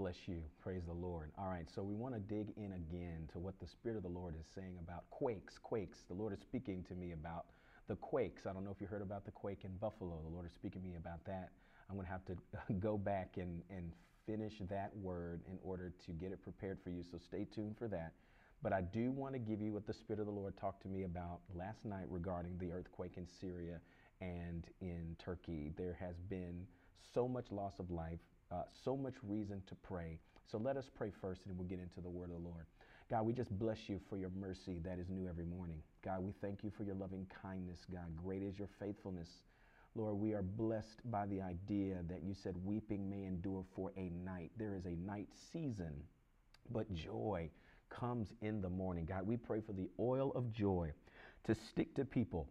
bless you. Praise the Lord. All right, so we want to dig in again to what the Spirit of the Lord is saying about quakes. Quakes. The Lord is speaking to me about the quakes. I don't know if you heard about the quake in Buffalo. The Lord is speaking to me about that. I'm going to have to go back and, and finish that word in order to get it prepared for you. So stay tuned for that. But I do want to give you what the Spirit of the Lord talked to me about last night regarding the earthquake in Syria and in Turkey. There has been so much loss of life, uh, so much reason to pray. So let us pray first and we'll get into the word of the Lord. God, we just bless you for your mercy that is new every morning. God, we thank you for your loving kindness, God. Great is your faithfulness. Lord, we are blessed by the idea that you said weeping may endure for a night. There is a night season, but joy comes in the morning. God, we pray for the oil of joy to stick to people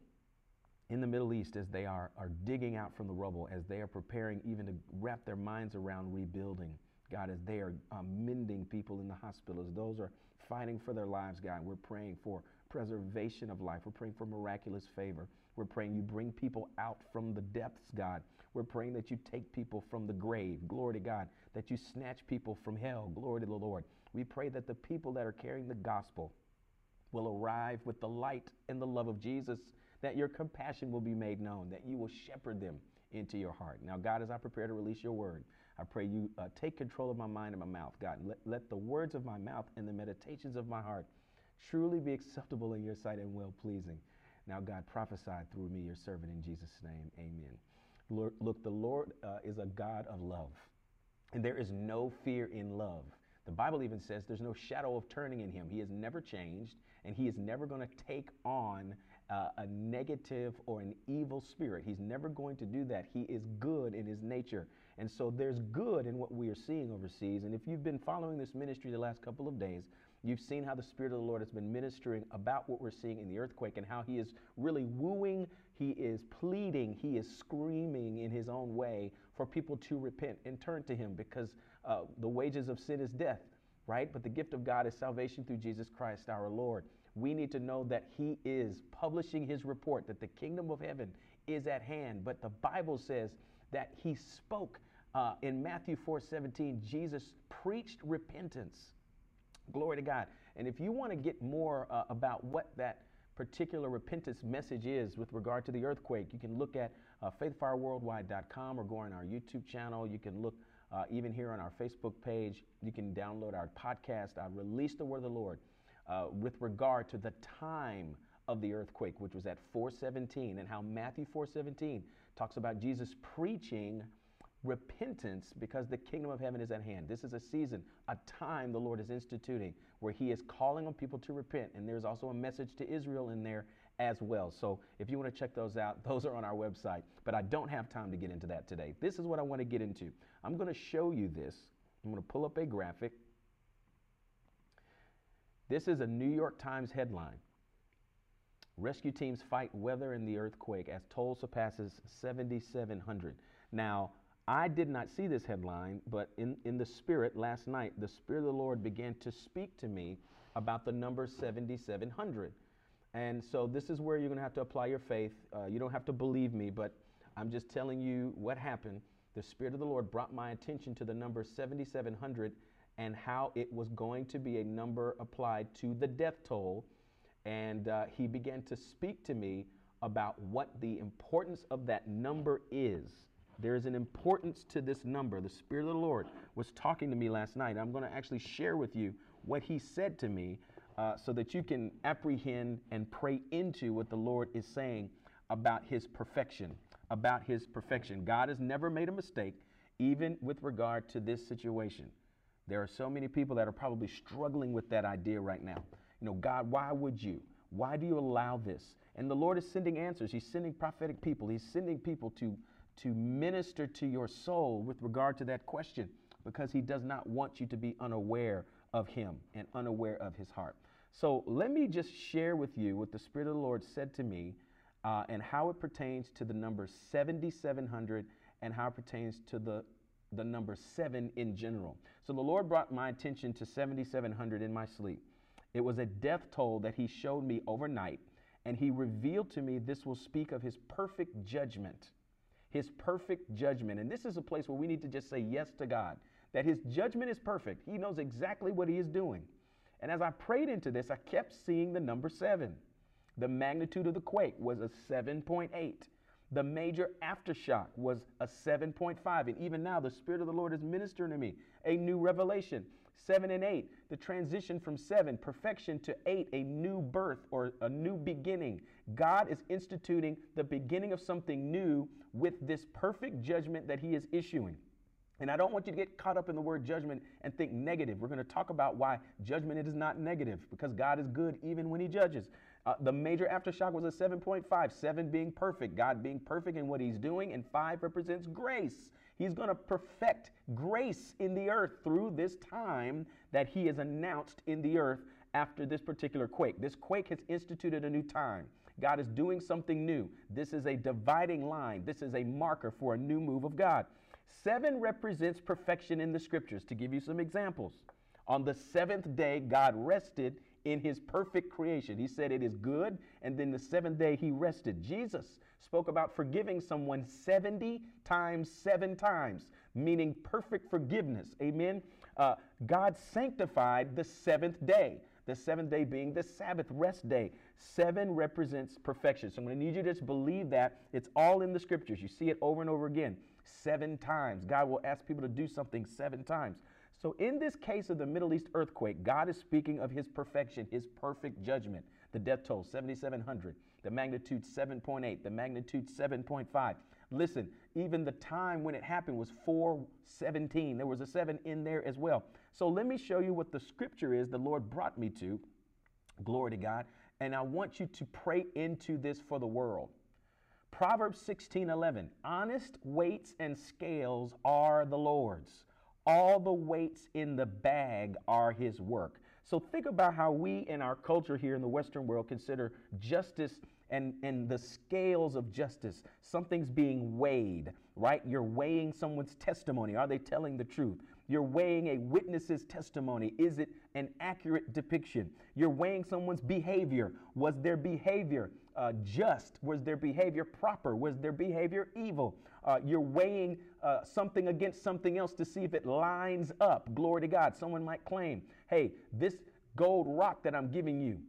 in the Middle East as they are, are digging out from the rubble, as they are preparing even to wrap their minds around rebuilding. God, as they are um, mending people in the hospitals, those are fighting for their lives, God. We're praying for preservation of life. We're praying for miraculous favor. We're praying you bring people out from the depths, God. We're praying that you take people from the grave. Glory to God. That you snatch people from hell. Glory to the Lord. We pray that the people that are carrying the gospel will arrive with the light and the love of Jesus, that your compassion will be made known, that you will shepherd them into your heart. Now, God, as I prepare to release your word, I pray you uh, take control of my mind and my mouth. God, let, let the words of my mouth and the meditations of my heart truly be acceptable in your sight and well pleasing. Now, God, prophesy through me, your servant, in Jesus' name. Amen. Lord, look, the Lord uh, is a God of love, and there is no fear in love. The Bible even says there's no shadow of turning in him. He has never changed, and he is never going to take on uh, a negative or an evil spirit. He's never going to do that. He is good in his nature. And so there's good in what we are seeing overseas. And if you've been following this ministry the last couple of days, you've seen how the Spirit of the Lord has been ministering about what we're seeing in the earthquake and how he is really wooing, he is pleading, he is screaming in his own way for people to repent and turn to him because uh, the wages of sin is death right? But the gift of God is salvation through Jesus Christ our Lord. We need to know that He is publishing His report, that the kingdom of heaven is at hand. But the Bible says that He spoke uh, in Matthew 4 17, Jesus preached repentance. Glory to God. And if you want to get more uh, about what that particular repentance message is with regard to the earthquake, you can look at uh, faithfireworldwide.com or go on our YouTube channel. You can look uh, even here on our Facebook page, you can download our podcast, I Release the Word of the Lord, uh, with regard to the time of the earthquake, which was at 417, and how Matthew 417 talks about Jesus preaching repentance because the kingdom of heaven is at hand. This is a season, a time the Lord is instituting where He is calling on people to repent. And there's also a message to Israel in there as well. So if you want to check those out, those are on our website. But I don't have time to get into that today. This is what I want to get into. I'm going to show you this. I'm going to pull up a graphic. This is a New York Times headline. Rescue teams fight weather in the earthquake as toll surpasses 7,700. Now, I did not see this headline, but in, in the spirit last night, the Spirit of the Lord began to speak to me about the number 7,700. And so this is where you're going to have to apply your faith. Uh, you don't have to believe me, but I'm just telling you what happened. The Spirit of the Lord brought my attention to the number 7,700 and how it was going to be a number applied to the death toll. And uh, He began to speak to me about what the importance of that number is. There is an importance to this number. The Spirit of the Lord was talking to me last night. I'm going to actually share with you what He said to me uh, so that you can apprehend and pray into what the Lord is saying about His perfection. About His perfection. God has never made a mistake, even with regard to this situation. There are so many people that are probably struggling with that idea right now. You know, God, why would you? Why do you allow this? And the Lord is sending answers. He's sending prophetic people. He's sending people to to minister to your soul with regard to that question because he does not want you to be unaware of him and unaware of his heart. So let me just share with you what the Spirit of the Lord said to me uh, and how it pertains to the number 7,700 and how it pertains to the, the number seven in general. So the Lord brought my attention to 7,700 in my sleep. It was a death toll that he showed me overnight, and he revealed to me this will speak of his perfect judgment his perfect judgment. And this is a place where we need to just say yes to God. that his judgment is perfect. He knows exactly what he is doing. And as I prayed into this, I kept seeing the number seven. The magnitude of the quake was a 7.8. The major aftershock was a 7.5. And even now, the Spirit of the Lord is ministering to me a new revelation. Seven and eight, the transition from seven, perfection, to eight, a new birth or a new beginning. God is instituting the beginning of something new with this perfect judgment that He is issuing. And I don't want you to get caught up in the word judgment and think negative. We're going to talk about why judgment is not negative because God is good even when He judges. Uh, the major aftershock was a 7.5, 7 being perfect, God being perfect in what He's doing, and 5 represents grace. He's going to perfect grace in the earth through this time that He has announced in the earth after this particular quake. This quake has instituted a new time. God is doing something new. This is a dividing line. This is a marker for a new move of God. Seven represents perfection in the scriptures. To give you some examples, on the seventh day, God rested in his perfect creation. He said, It is good. And then the seventh day, he rested. Jesus spoke about forgiving someone 70 times, seven times, meaning perfect forgiveness. Amen. Uh, God sanctified the seventh day, the seventh day being the Sabbath rest day. Seven represents perfection. So I'm going to need you to just believe that. It's all in the scriptures. You see it over and over again seven times. God will ask people to do something seven times. So, in this case of the Middle East earthquake, God is speaking of his perfection, his perfect judgment. The death toll, 7,700. The magnitude, 7.8. The magnitude, 7.5. Listen, even the time when it happened was 417. There was a 7 in there as well. So, let me show you what the scripture is the Lord brought me to. Glory to God. And I want you to pray into this for the world. Proverbs 16 11. Honest weights and scales are the Lord's. All the weights in the bag are his work. So think about how we in our culture here in the Western world consider justice and, and the scales of justice. Something's being weighed, right? You're weighing someone's testimony. Are they telling the truth? You're weighing a witness's testimony. Is it an accurate depiction? You're weighing someone's behavior. Was their behavior uh, just? Was their behavior proper? Was their behavior evil? Uh, you're weighing uh, something against something else to see if it lines up. Glory to God. Someone might claim, hey, this gold rock that I'm giving you,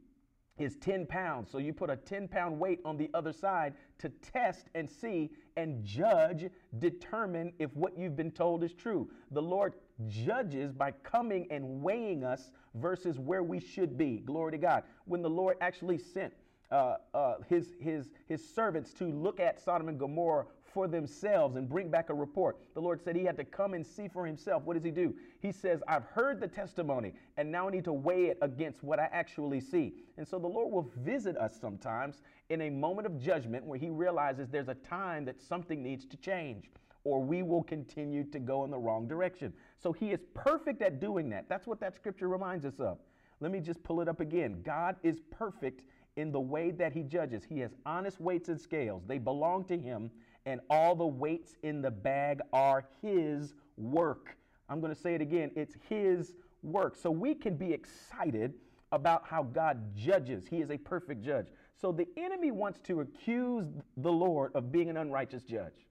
is 10 pounds. So you put a 10 pound weight on the other side to test and see and judge, determine if what you've been told is true. The Lord judges by coming and weighing us versus where we should be. Glory to God. When the Lord actually sent uh, uh, his, his, his servants to look at Sodom and Gomorrah for themselves and bring back a report. The Lord said he had to come and see for himself. What does he do? He says, I've heard the testimony and now I need to weigh it against what I actually see. And so the Lord will visit us sometimes in a moment of judgment where he realizes there's a time that something needs to change or we will continue to go in the wrong direction. So he is perfect at doing that. That's what that scripture reminds us of. Let me just pull it up again. God is perfect in the way that he judges. He has honest weights and scales, they belong to him and all the weights in the bag are His work. I'm going to say it again it's His work. So we can be excited about how God judges. He is a perfect judge. So the enemy wants to accuse the Lord of being an unrighteous judge.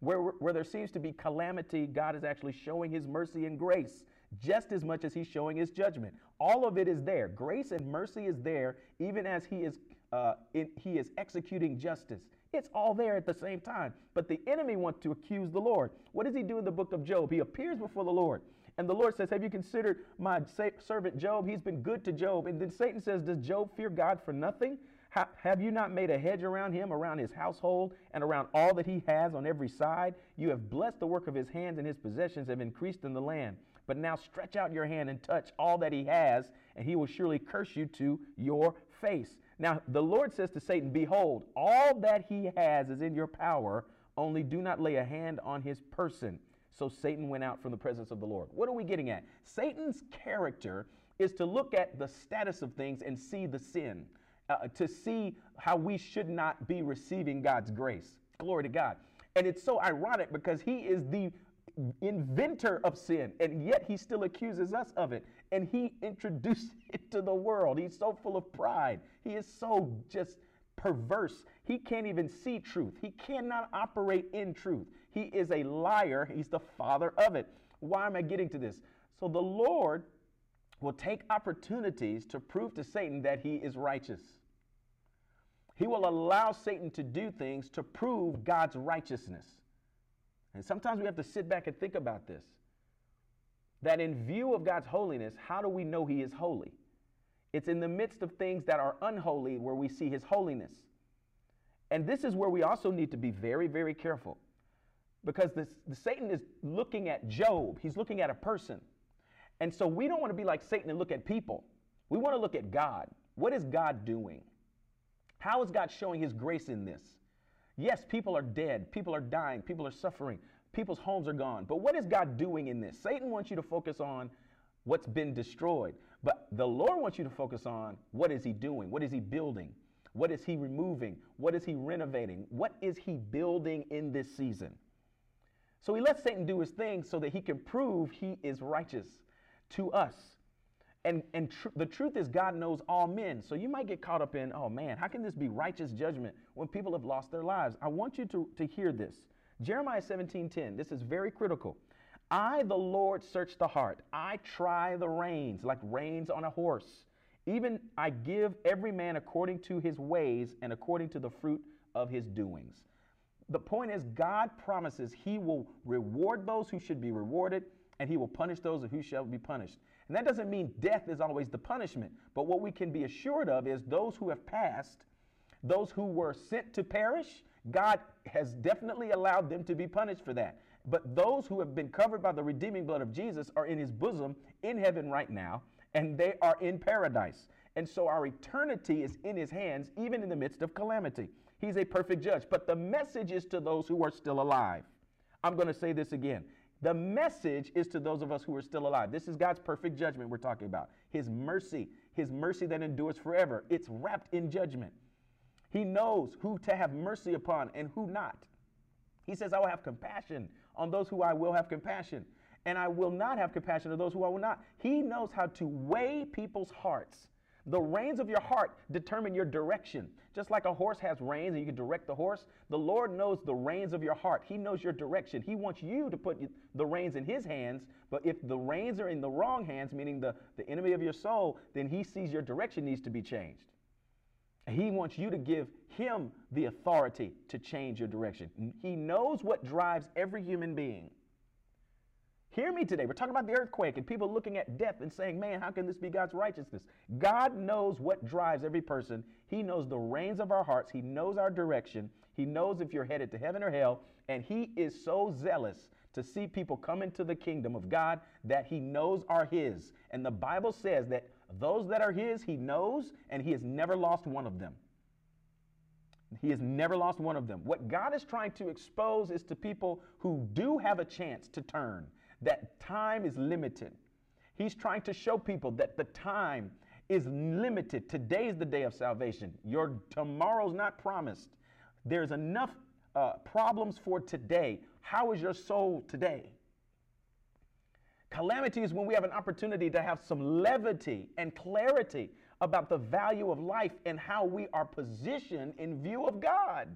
Where, where there seems to be calamity, God is actually showing His mercy and grace just as much as He's showing His judgment. All of it is there. Grace and mercy is there, even as He is, uh, in, he is executing justice. It's all there at the same time. But the enemy wants to accuse the Lord. What does he do in the book of Job? He appears before the Lord. And the Lord says, Have you considered my servant Job? He's been good to Job. And then Satan says, Does Job fear God for nothing? have you not made a hedge around him, around his household, and around all that he has on every side? You have blessed the work of his hands, and his possessions have increased in the land. But now stretch out your hand and touch all that he has, and he will surely curse you to your face. Now, the Lord says to Satan, Behold, all that he has is in your power, only do not lay a hand on his person. So Satan went out from the presence of the Lord. What are we getting at? Satan's character is to look at the status of things and see the sin, uh, to see how we should not be receiving God's grace. Glory to God. And it's so ironic because he is the inventor of sin, and yet he still accuses us of it. And he introduced it to the world. He's so full of pride. He is so just perverse. He can't even see truth. He cannot operate in truth. He is a liar. He's the father of it. Why am I getting to this? So the Lord will take opportunities to prove to Satan that he is righteous. He will allow Satan to do things to prove God's righteousness. And sometimes we have to sit back and think about this. That in view of God's holiness, how do we know he is holy? It's in the midst of things that are unholy where we see his holiness. And this is where we also need to be very, very careful. Because this, the Satan is looking at Job, he's looking at a person. And so we don't want to be like Satan and look at people. We want to look at God. What is God doing? How is God showing his grace in this? Yes, people are dead, people are dying, people are suffering, people's homes are gone. But what is God doing in this? Satan wants you to focus on what's been destroyed. But the Lord wants you to focus on what is he doing? What is he building? What is he removing? What is he renovating? What is he building in this season? So he lets Satan do his thing so that he can prove he is righteous to us. And, and tr- the truth is, God knows all men. So you might get caught up in, oh man, how can this be righteous judgment when people have lost their lives? I want you to, to hear this. Jeremiah 17 10, this is very critical. I, the Lord, search the heart. I try the reins, like reins on a horse. Even I give every man according to his ways and according to the fruit of his doings. The point is, God promises he will reward those who should be rewarded and he will punish those who shall be punished. And that doesn't mean death is always the punishment, but what we can be assured of is those who have passed, those who were sent to perish, God has definitely allowed them to be punished for that. But those who have been covered by the redeeming blood of Jesus are in his bosom in heaven right now, and they are in paradise. And so our eternity is in his hands, even in the midst of calamity. He's a perfect judge. But the message is to those who are still alive. I'm going to say this again. The message is to those of us who are still alive. This is God's perfect judgment we're talking about. His mercy, His mercy that endures forever. It's wrapped in judgment. He knows who to have mercy upon and who not. He says, I will have compassion on those who I will have compassion, and I will not have compassion on those who I will not. He knows how to weigh people's hearts. The reins of your heart determine your direction. Just like a horse has reins and you can direct the horse, the Lord knows the reins of your heart. He knows your direction. He wants you to put the reins in His hands, but if the reins are in the wrong hands, meaning the, the enemy of your soul, then He sees your direction needs to be changed. He wants you to give him the authority to change your direction. He knows what drives every human being. Hear me today. We're talking about the earthquake and people looking at death and saying, man, how can this be God's righteousness? God knows what drives every person. He knows the reins of our hearts. He knows our direction. He knows if you're headed to heaven or hell. And He is so zealous to see people come into the kingdom of God that He knows are His. And the Bible says that those that are His, He knows, and He has never lost one of them. He has never lost one of them. What God is trying to expose is to people who do have a chance to turn, that time is limited. He's trying to show people that the time is limited. Today is the day of salvation. Your tomorrow's not promised. There's enough uh, problems for today. How is your soul today? Calamity is when we have an opportunity to have some levity and clarity about the value of life and how we are positioned in view of God.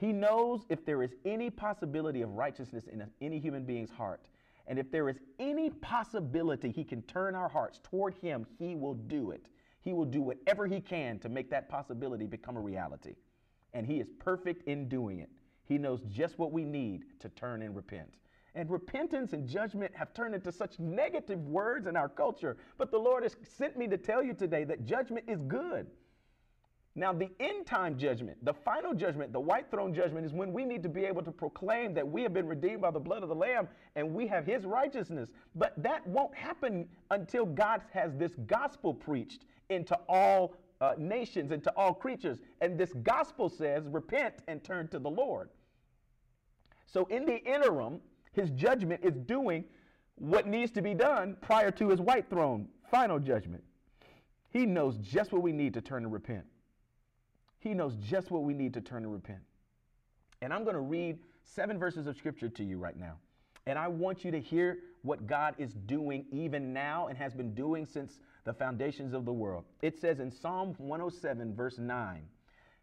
He knows if there is any possibility of righteousness in any human being's heart. And if there is any possibility he can turn our hearts toward him, he will do it. He will do whatever he can to make that possibility become a reality. And he is perfect in doing it. He knows just what we need to turn and repent. And repentance and judgment have turned into such negative words in our culture. But the Lord has sent me to tell you today that judgment is good. Now, the end time judgment, the final judgment, the white throne judgment, is when we need to be able to proclaim that we have been redeemed by the blood of the Lamb and we have His righteousness. But that won't happen until God has this gospel preached into all uh, nations, into all creatures. And this gospel says, repent and turn to the Lord. So, in the interim, his judgment is doing what needs to be done prior to his white throne final judgment. He knows just what we need to turn and repent. He knows just what we need to turn and repent. And I'm going to read seven verses of scripture to you right now. And I want you to hear what God is doing even now and has been doing since the foundations of the world. It says in Psalm 107, verse 9,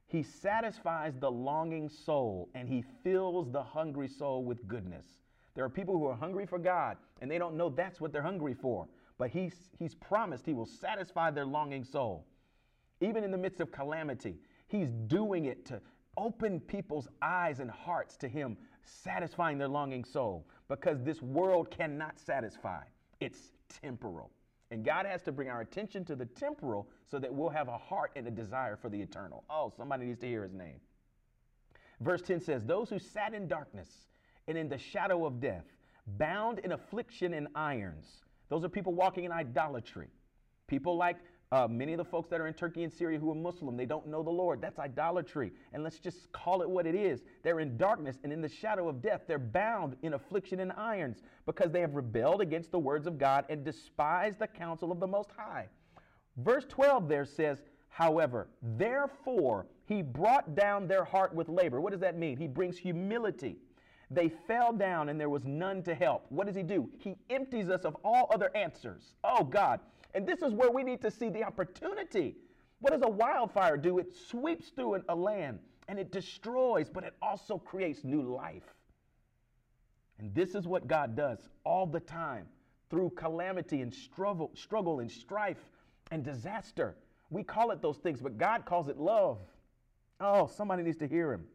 He satisfies the longing soul and He fills the hungry soul with goodness. There are people who are hungry for God and they don't know that's what they're hungry for. But he's, he's promised He will satisfy their longing soul. Even in the midst of calamity, He's doing it to open people's eyes and hearts to Him, satisfying their longing soul because this world cannot satisfy. It's temporal. And God has to bring our attention to the temporal so that we'll have a heart and a desire for the eternal. Oh, somebody needs to hear his name. Verse 10 says, Those who sat in darkness and in the shadow of death, bound in affliction and irons, those are people walking in idolatry. People like uh, many of the folks that are in Turkey and Syria who are Muslim, they don't know the Lord. That's idolatry. And let's just call it what it is. They're in darkness and in the shadow of death. They're bound in affliction and irons because they have rebelled against the words of God and despised the counsel of the Most High. Verse 12 there says, However, therefore he brought down their heart with labor. What does that mean? He brings humility. They fell down and there was none to help. What does he do? He empties us of all other answers. Oh, God. And this is where we need to see the opportunity. What does a wildfire do? It sweeps through a land and it destroys, but it also creates new life. And this is what God does all the time through calamity and struggle, struggle and strife and disaster. We call it those things, but God calls it love. Oh, somebody needs to hear him.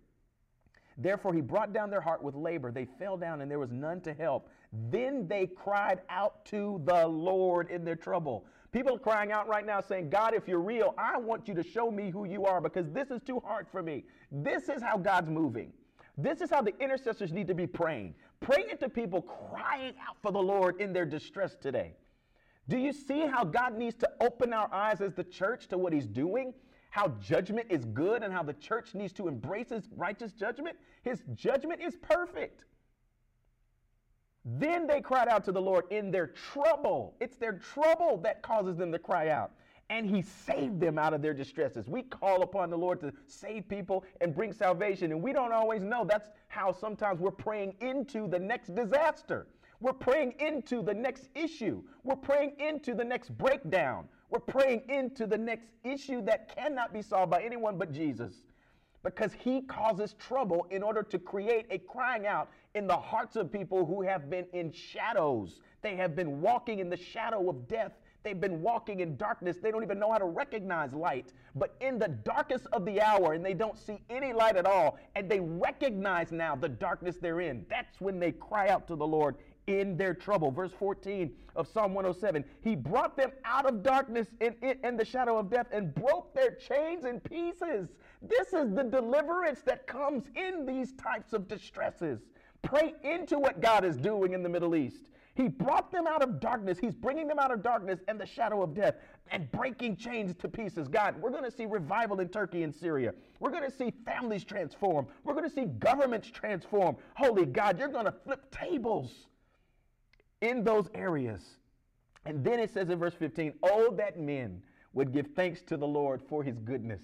Therefore, he brought down their heart with labor. They fell down, and there was none to help. Then they cried out to the Lord in their trouble. People are crying out right now saying, God, if you're real, I want you to show me who you are because this is too hard for me. This is how God's moving. This is how the intercessors need to be praying. Praying to people crying out for the Lord in their distress today. Do you see how God needs to open our eyes as the church to what He's doing? how judgment is good and how the church needs to embrace his righteous judgment. His judgment is perfect. Then they cried out to the Lord in their trouble. It's their trouble that causes them to cry out. And he saved them out of their distresses. We call upon the Lord to save people and bring salvation. And we don't always know that's how sometimes we're praying into the next disaster. We're praying into the next issue. We're praying into the next breakdown. We're praying into the next issue that cannot be solved by anyone but Jesus because he causes trouble in order to create a crying out in the hearts of people who have been in shadows. They have been walking in the shadow of death. They've been walking in darkness. They don't even know how to recognize light. But in the darkest of the hour, and they don't see any light at all, and they recognize now the darkness they're in, that's when they cry out to the Lord in their trouble. Verse 14 of Psalm 107 He brought them out of darkness and, in, the shadow of death and broke their chains in pieces. This is the deliverance that comes in these types of distresses. Pray into what God is doing in the Middle East. He brought them out of darkness. He's bringing them out of darkness and the shadow of death and breaking chains to pieces. God, we're going to see revival in Turkey and Syria. We're going to see families transform. We're going to see governments transform. Holy God, you're going to flip tables in those areas. And then it says in verse 15, Oh, that men would give thanks to the Lord for his goodness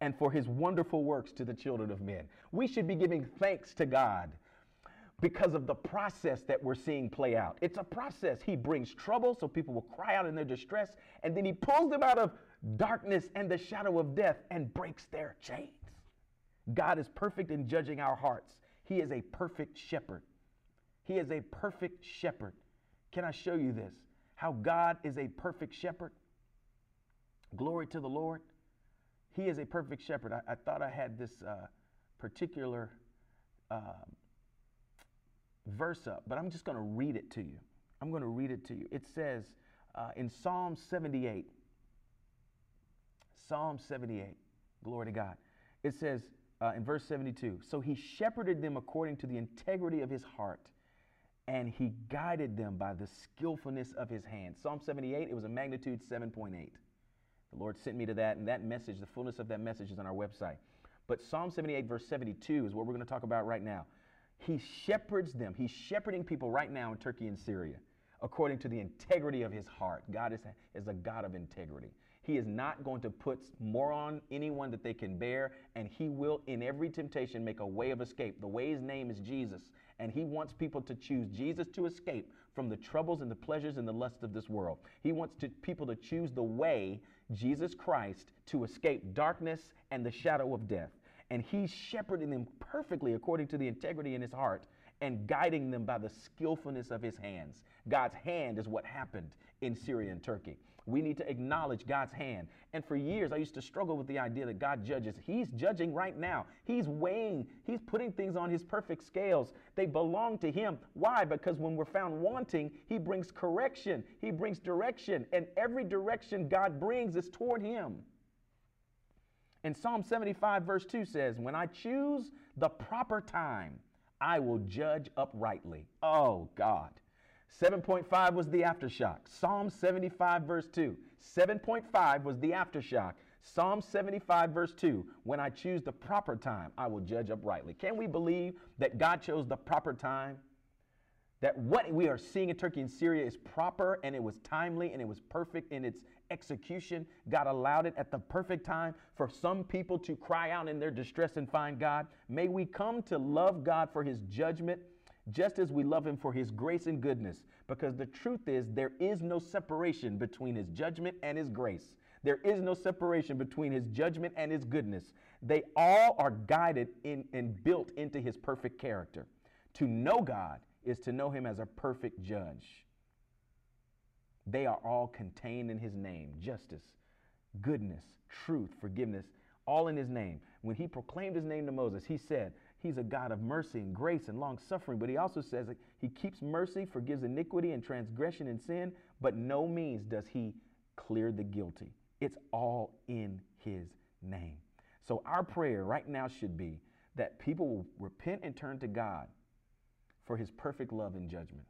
and for his wonderful works to the children of men. We should be giving thanks to God because of the process that we're seeing play out. It's a process. He brings trouble so people will cry out in their distress, and then he pulls them out of darkness and the shadow of death and breaks their chains. God is perfect in judging our hearts. He is a perfect shepherd. He is a perfect shepherd. Can I show you this? How God is a perfect shepherd? Glory to the Lord. He is a perfect shepherd. I, I thought I had this uh, particular uh, verse up, but I'm just going to read it to you. I'm going to read it to you. It says uh, in Psalm 78, Psalm 78, glory to God. It says uh, in verse 72 So he shepherded them according to the integrity of his heart and he guided them by the skillfulness of his hand. Psalm 78, it was a magnitude 7.8. The Lord sent me to that, and that message, the fullness of that message is on our website. But Psalm 78, verse 72 is what we're going to talk about right now. He shepherds them. He's shepherding people right now in Turkey and Syria according to the integrity of his heart. God is is a God of integrity. He is not going to put more on anyone that they can bear, and He will, in every temptation, make a way of escape. The way his name is Jesus, and He wants people to choose Jesus to escape from the troubles and the pleasures and the lusts of this world. He wants to, people to choose the way, Jesus Christ, to escape darkness and the shadow of death. And He's shepherding them perfectly according to the integrity in His heart and guiding them by the skillfulness of His hands. God's hand is what happened in Syria and Turkey. We need to acknowledge God's hand. And for years, I used to struggle with the idea that God judges. He's judging right now. He's weighing, He's putting things on His perfect scales. They belong to Him. Why? Because when we're found wanting, He brings correction, He brings direction. And every direction God brings is toward Him. And Psalm 75, verse 2 says, When I choose the proper time, I will judge uprightly. Oh, God. 7.5 was the aftershock. Psalm 75, verse 2. 7.5 was the aftershock. Psalm 75, verse 2. When I choose the proper time, I will judge uprightly. Can we believe that God chose the proper time? That what we are seeing in Turkey and Syria is proper and it was timely and it was perfect in its execution. God allowed it at the perfect time for some people to cry out in their distress and find God. May we come to love God for his judgment just as we love him for his grace and goodness. Because the truth is, there is no separation between his judgment and his grace. There is no separation between his judgment and his goodness. They all are guided in, and built into his perfect character. To know God is to know him as a perfect judge. They are all contained in his name justice, goodness, truth, forgiveness, all in his name. When he proclaimed his name to Moses, he said, He's a God of mercy and grace and long suffering. But he also says that he keeps mercy, forgives iniquity and transgression and sin, but no means does he clear the guilty. It's all in his name. So our prayer right now should be that people will repent and turn to God for his perfect love and judgment.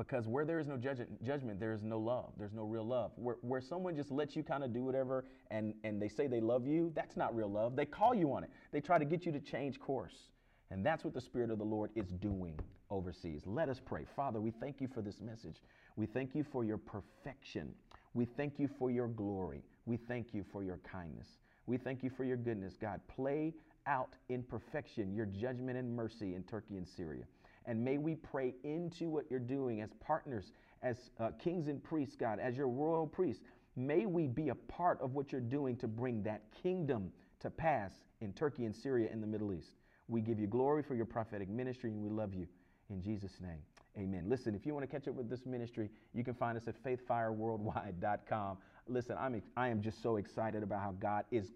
Because where there is no judgment, judgment, there is no love. There's no real love. Where, where someone just lets you kind of do whatever and, and they say they love you, that's not real love. They call you on it. They try to get you to change course. And that's what the Spirit of the Lord is doing overseas. Let us pray. Father, we thank you for this message. We thank you for your perfection. We thank you for your glory. We thank you for your kindness. We thank you for your goodness. God, play out in perfection your judgment and mercy in Turkey and Syria. And may we pray into what you're doing as partners, as uh, kings and priests, God, as your royal priests. May we be a part of what you're doing to bring that kingdom to pass in Turkey and Syria and the Middle East. We give you glory for your prophetic ministry and we love you. In Jesus' name, amen. Listen, if you want to catch up with this ministry, you can find us at faithfireworldwide.com. Listen, I'm, I am just so excited about how God is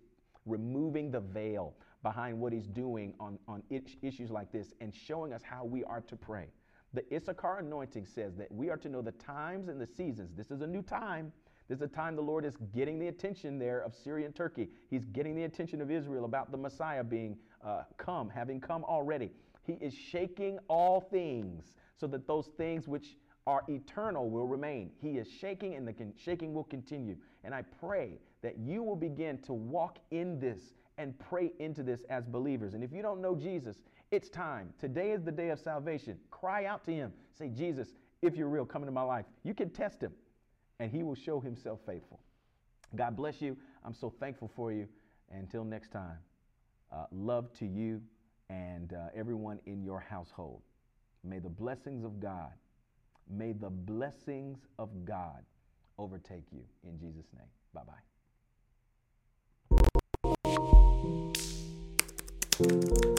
removing the veil behind what he's doing on, on issues like this and showing us how we are to pray. The Issachar anointing says that we are to know the times and the seasons. This is a new time. This is a time the Lord is getting the attention there of Syria and Turkey. He's getting the attention of Israel about the Messiah being uh, come, having come already. He is shaking all things so that those things which are eternal will remain. He is shaking and the shaking will continue. And I pray that you will begin to walk in this and pray into this as believers. And if you don't know Jesus, it's time. Today is the day of salvation. Cry out to him. Say, Jesus, if you're real, come into my life. You can test him, and he will show himself faithful. God bless you. I'm so thankful for you. Until next time, uh, love to you and uh, everyone in your household. May the blessings of God, may the blessings of God overtake you in Jesus' name. Bye bye. Thank you.